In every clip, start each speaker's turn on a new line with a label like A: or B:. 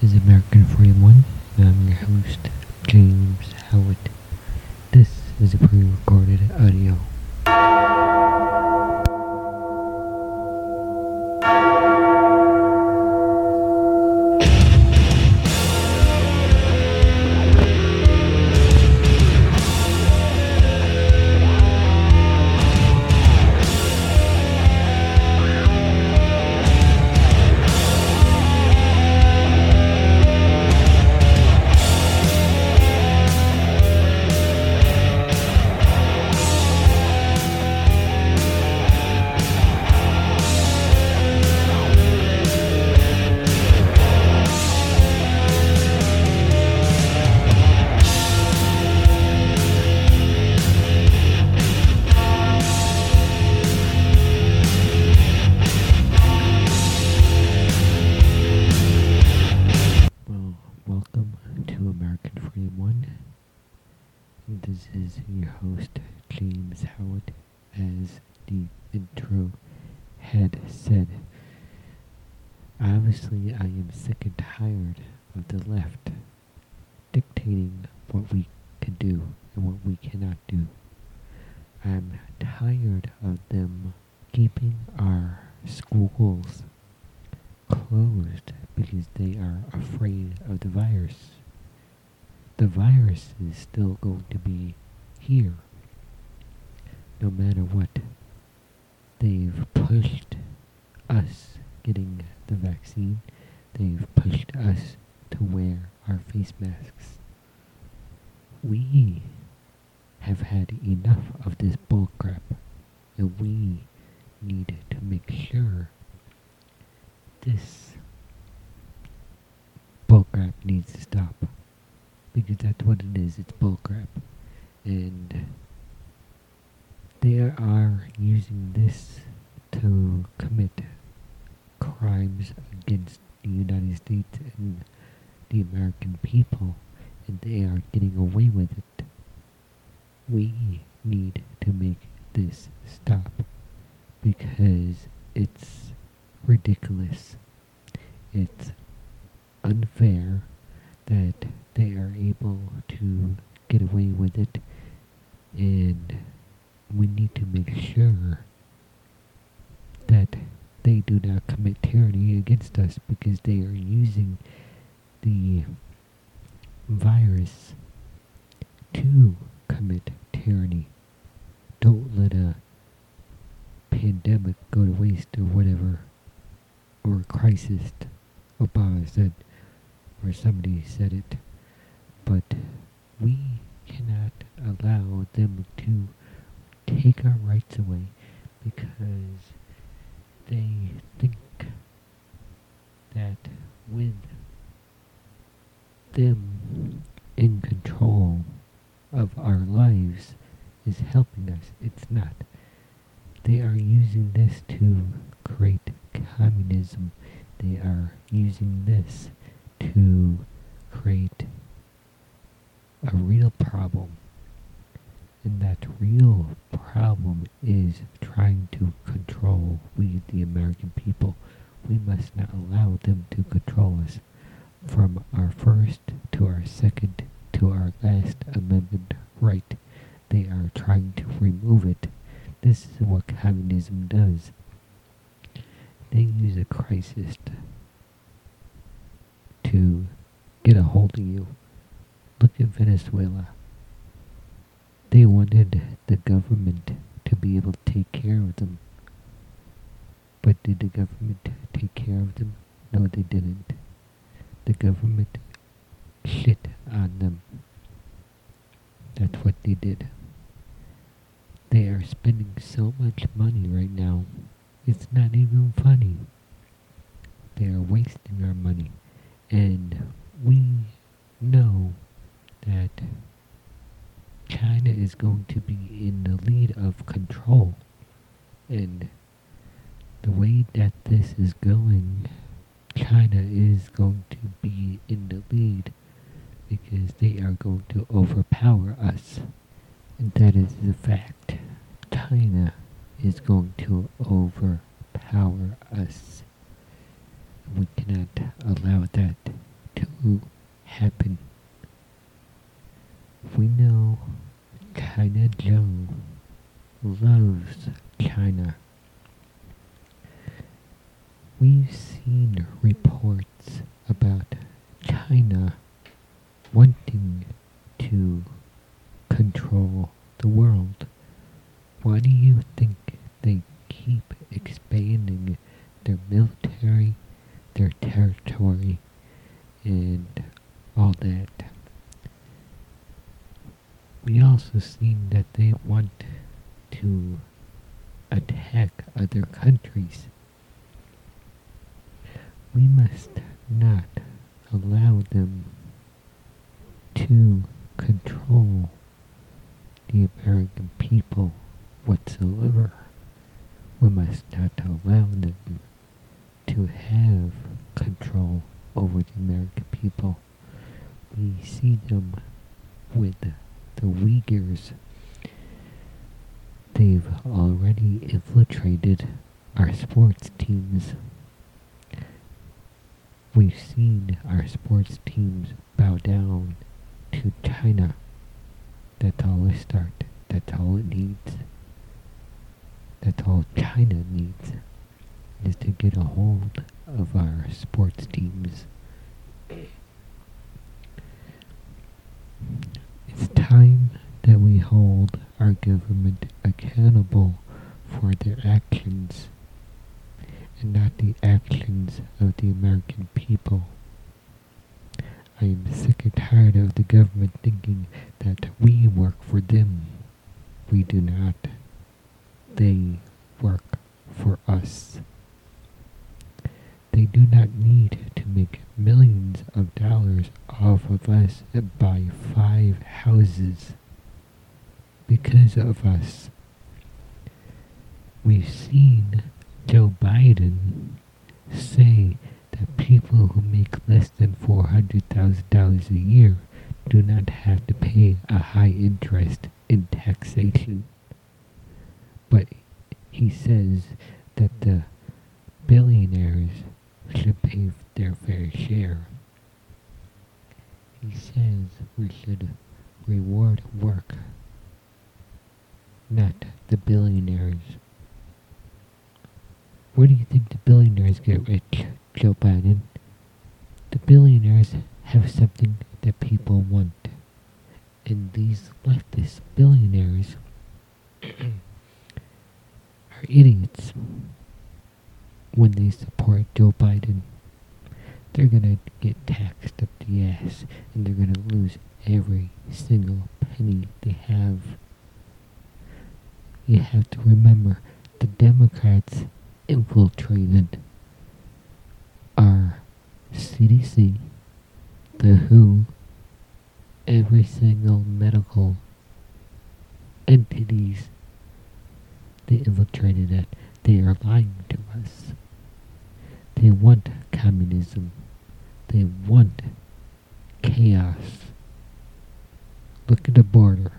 A: is American Freedom One, and I'm your host, James Howard. This is a pre-recorded audio. Intro had said. Obviously, I am sick and tired of the left dictating what we can do and what we cannot do. I'm tired of them keeping our schools closed because they are afraid of the virus. The virus is still going to be here no matter what. They've pushed us getting the vaccine. They've pushed us to wear our face masks. We have had enough of this bullcrap and we need to make sure this bullcrap needs to stop. Because that's what it is, it's bullcrap. And they are using this to commit crimes against the United States and the American people, and they are getting away with it. We need to make this stop because it's ridiculous. It's unfair that they are able to get away with it, and we need to make sure that they do not commit tyranny against us because they are using the virus to commit tyranny. Don't let a pandemic go to waste or whatever, or crisis, Obama said, or somebody said it. But we cannot allow them to take our rights away because they think that with them in control of our lives is helping us. It's not. They are using this to create communism. They are using this to create a real problem. And that real problem is trying to control we, the American people. We must not allow them to control us. From our first to our second to our last amendment right, they are trying to remove it. This is what communism does. They use a crisis to get a hold of you. Look at Venezuela. They wanted the government to be able to take care of them. But did the government take care of them? No, they didn't. The government shit on them. That's what they did. They are spending so much money right now. It's not even funny. They are wasting our money. And we know that China is going to be in the lead of control. And the way that this is going, China is going to be in the lead because they are going to overpower us. And that is the fact. China is going to overpower us. We cannot allow that to happen. We know China Joe loves China. We've seen reports about China wanting to control the world. Why do you think they keep expanding their military, their territory, and all that? We also seen that they want to attack other countries. We must not allow them to control the American people whatsoever. We must not allow them to have control over the American people. We see them with the Uyghurs. They've already infiltrated our sports teams. We've seen our sports teams bow down to China. That's all it start. That's all it needs. That's all China needs is to get a hold of our sports teams. Time that we hold our government accountable for their actions and not the actions of the American people. I am sick and tired of the government thinking that we work for them. We do not. They work for us. They do not need make millions of dollars off of us and buy five houses because of us. We've seen Joe Biden say that people who make less than $400,000 a year do not have to pay a high interest in taxation. But he says that the billionaires should pay their fair share. He says we should reward work, not the billionaires. Where do you think the billionaires get rich, Joe Biden? The billionaires have something that people want. And these leftist billionaires are idiots when they support Joe Biden. They're gonna get taxed up the ass and they're gonna lose every single penny they have. You have to remember the Democrats infiltrated our CDC, the WHO, every single medical entities. They infiltrated it. They are lying to us. They want communism. They want chaos. Look at the border.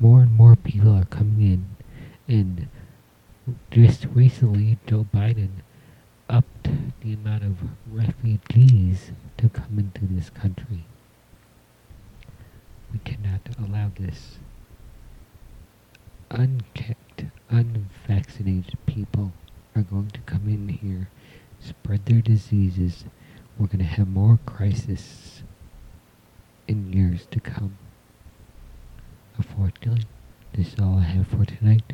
A: More and more people are coming in and just recently, Joe Biden upped the amount of refugees to come into this country. We cannot allow this. Unchecked, unvaccinated people are going to come in here, spread their diseases. We're going to have more crises in years to come. Unfortunately, this is all I have for tonight.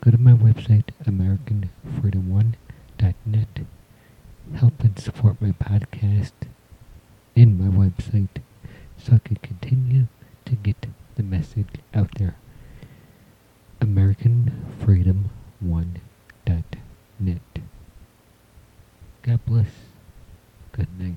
A: Go to my website, AmericanFreedom1.net. Help and support my podcast and my website so I can continue to get the message out there. AmericanFreedom1.net. God bless. Good night.